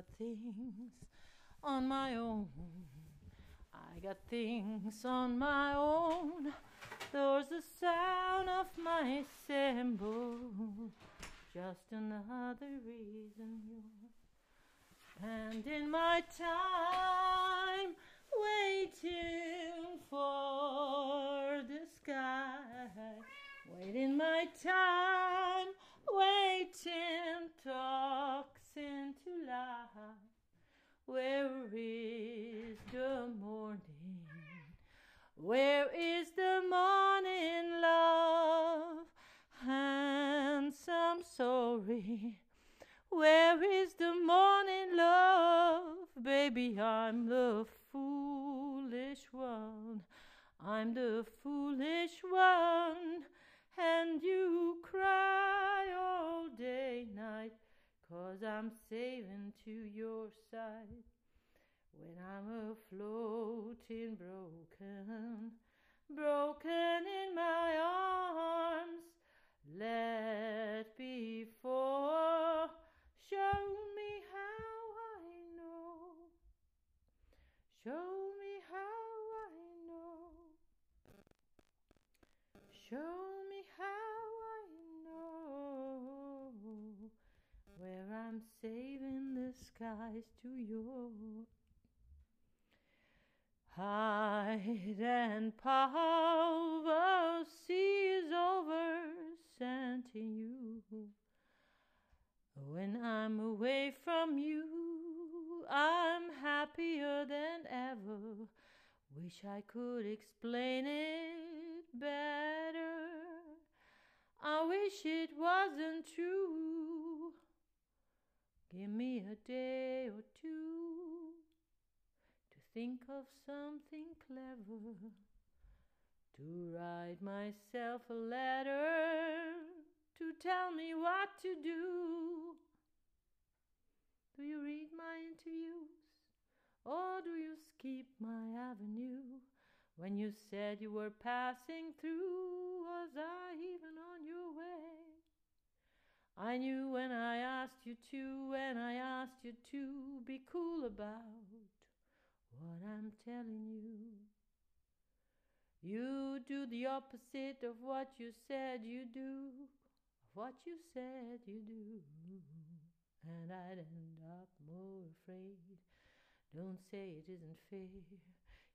got things on my own. I got things on my own. There's the sound of my cymbal. Just another reason you're spending my time waiting for Baby, I'm the foolish one. I'm the foolish one. And you cry all day, night, cause I'm saving to your side. When I'm a floating broken, broken in my arms, to your hide and poverty is over scenting you. When I'm away from you, I'm happier than ever. Wish I could explain it better. I wish it wasn't true. A day or two to think of something clever. To write myself a letter to tell me what to do. Do you read my interviews? Or do you skip my avenue? When you said you were passing through, was I even on your way? I knew when I asked you to, when I asked you to be cool about what I'm telling you. You do the opposite of what you said you do, of what you said you do, and I'd end up more afraid. Don't say it isn't fair.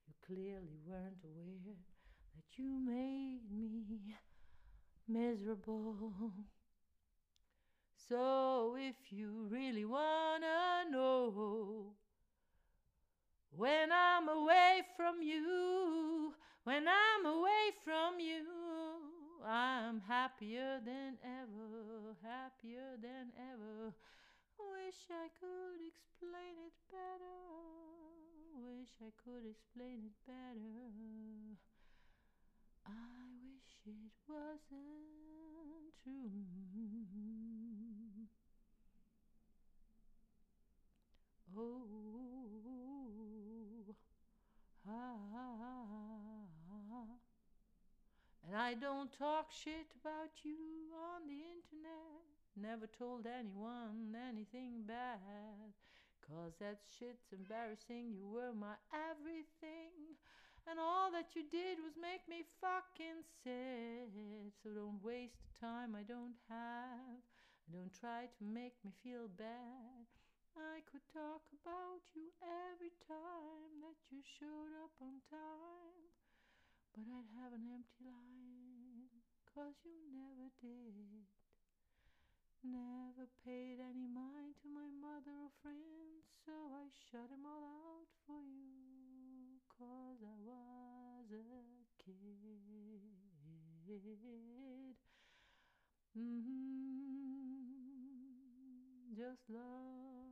You clearly weren't aware that you made me miserable. So if you really wanna know when I'm away from you, when I'm away from you, I'm happier than ever, happier than ever. Wish I could explain it better. Wish I could explain it better. I wish it wasn't true. Oh. And I don't talk shit about you on the internet. Never told anyone anything bad. Cause that shit's embarrassing. You were my everything. And all that you did was make me fucking sad. So don't waste the time I don't have. Don't try to make me feel bad. Could talk about you every time that you showed up on time. But I'd have an empty line, cause you never did. Never paid any mind to my mother or friends, so I shut them all out for you, cause I was a kid. Mm-hmm. Just love,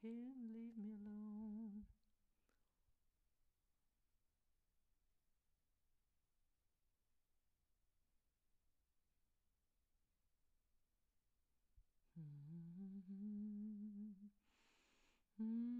fucking leave me alone. Oh yeah,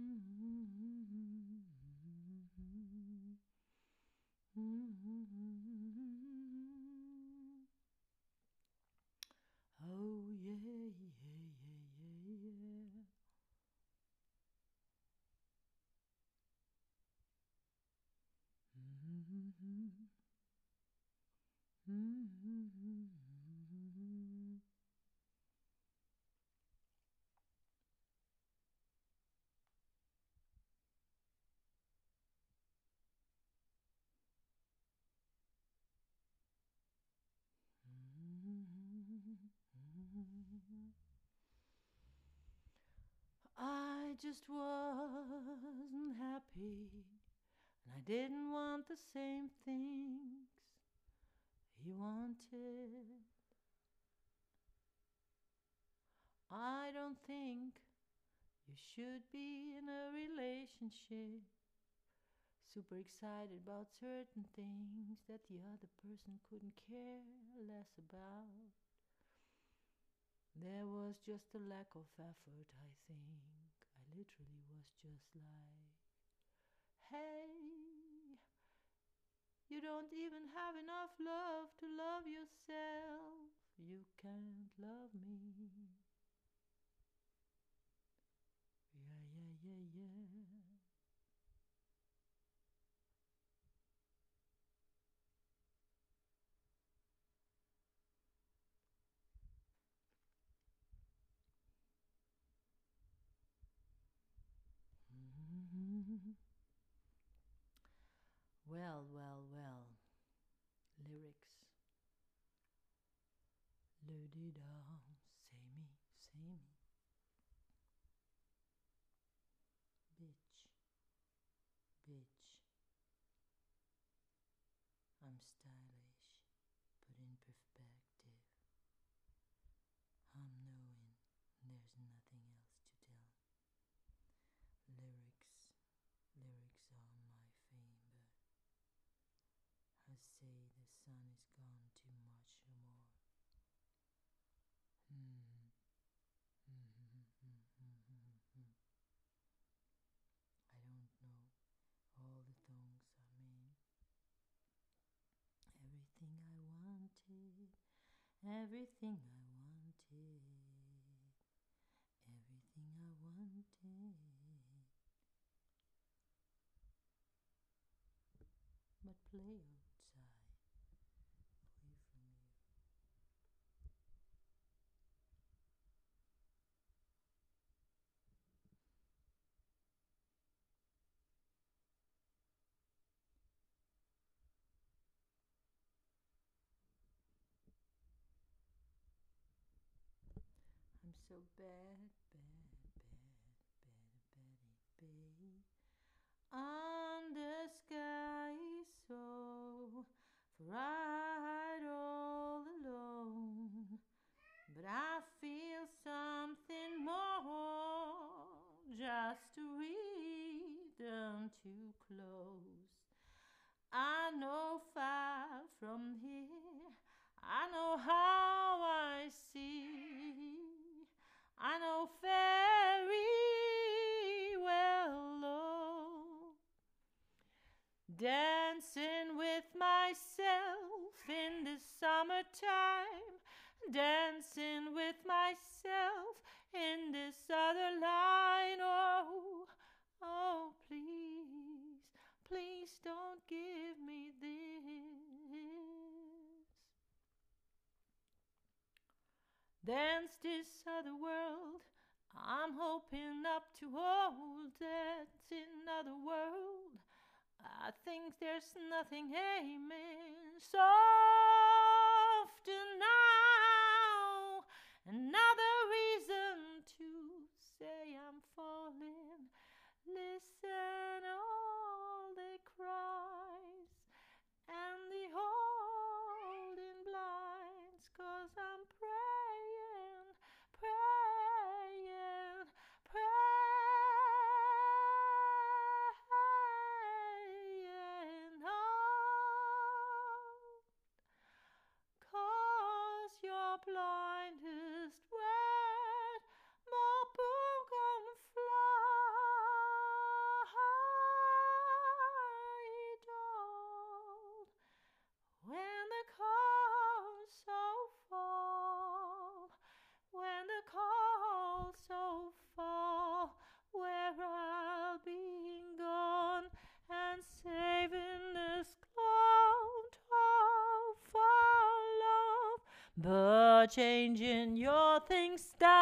I just wasn't happy, and I didn't want the same things he wanted. I don't think you should be in a relationship super excited about certain things that the other person couldn't care less about. There was just a lack of effort, I think. I literally was just like, hey, you don't even have enough love to love yourself. You can't love me. Well, well, well. Lyrics. Lady down, say me, say me. Bitch, bitch. I'm stylish, but in perspective. I'm knowing there's nothing else to tell. Lyrics, lyrics are my fame, but I say the sun is gone too much more. Hmm. I don't know all the songs I made. Everything I wanted, everything I wanted, everything I wanted. But play outside, away from you. I'm so bad, don't give me this. Dance this other world. I'm hoping up to hold that in other world. I think there's nothing aiming softer now. Another blindest wed, Mar Burgon flied old, When the calls so fall, When the calls so fall, Where I'll be gone, And saving this cloud of our love. But changing your things start.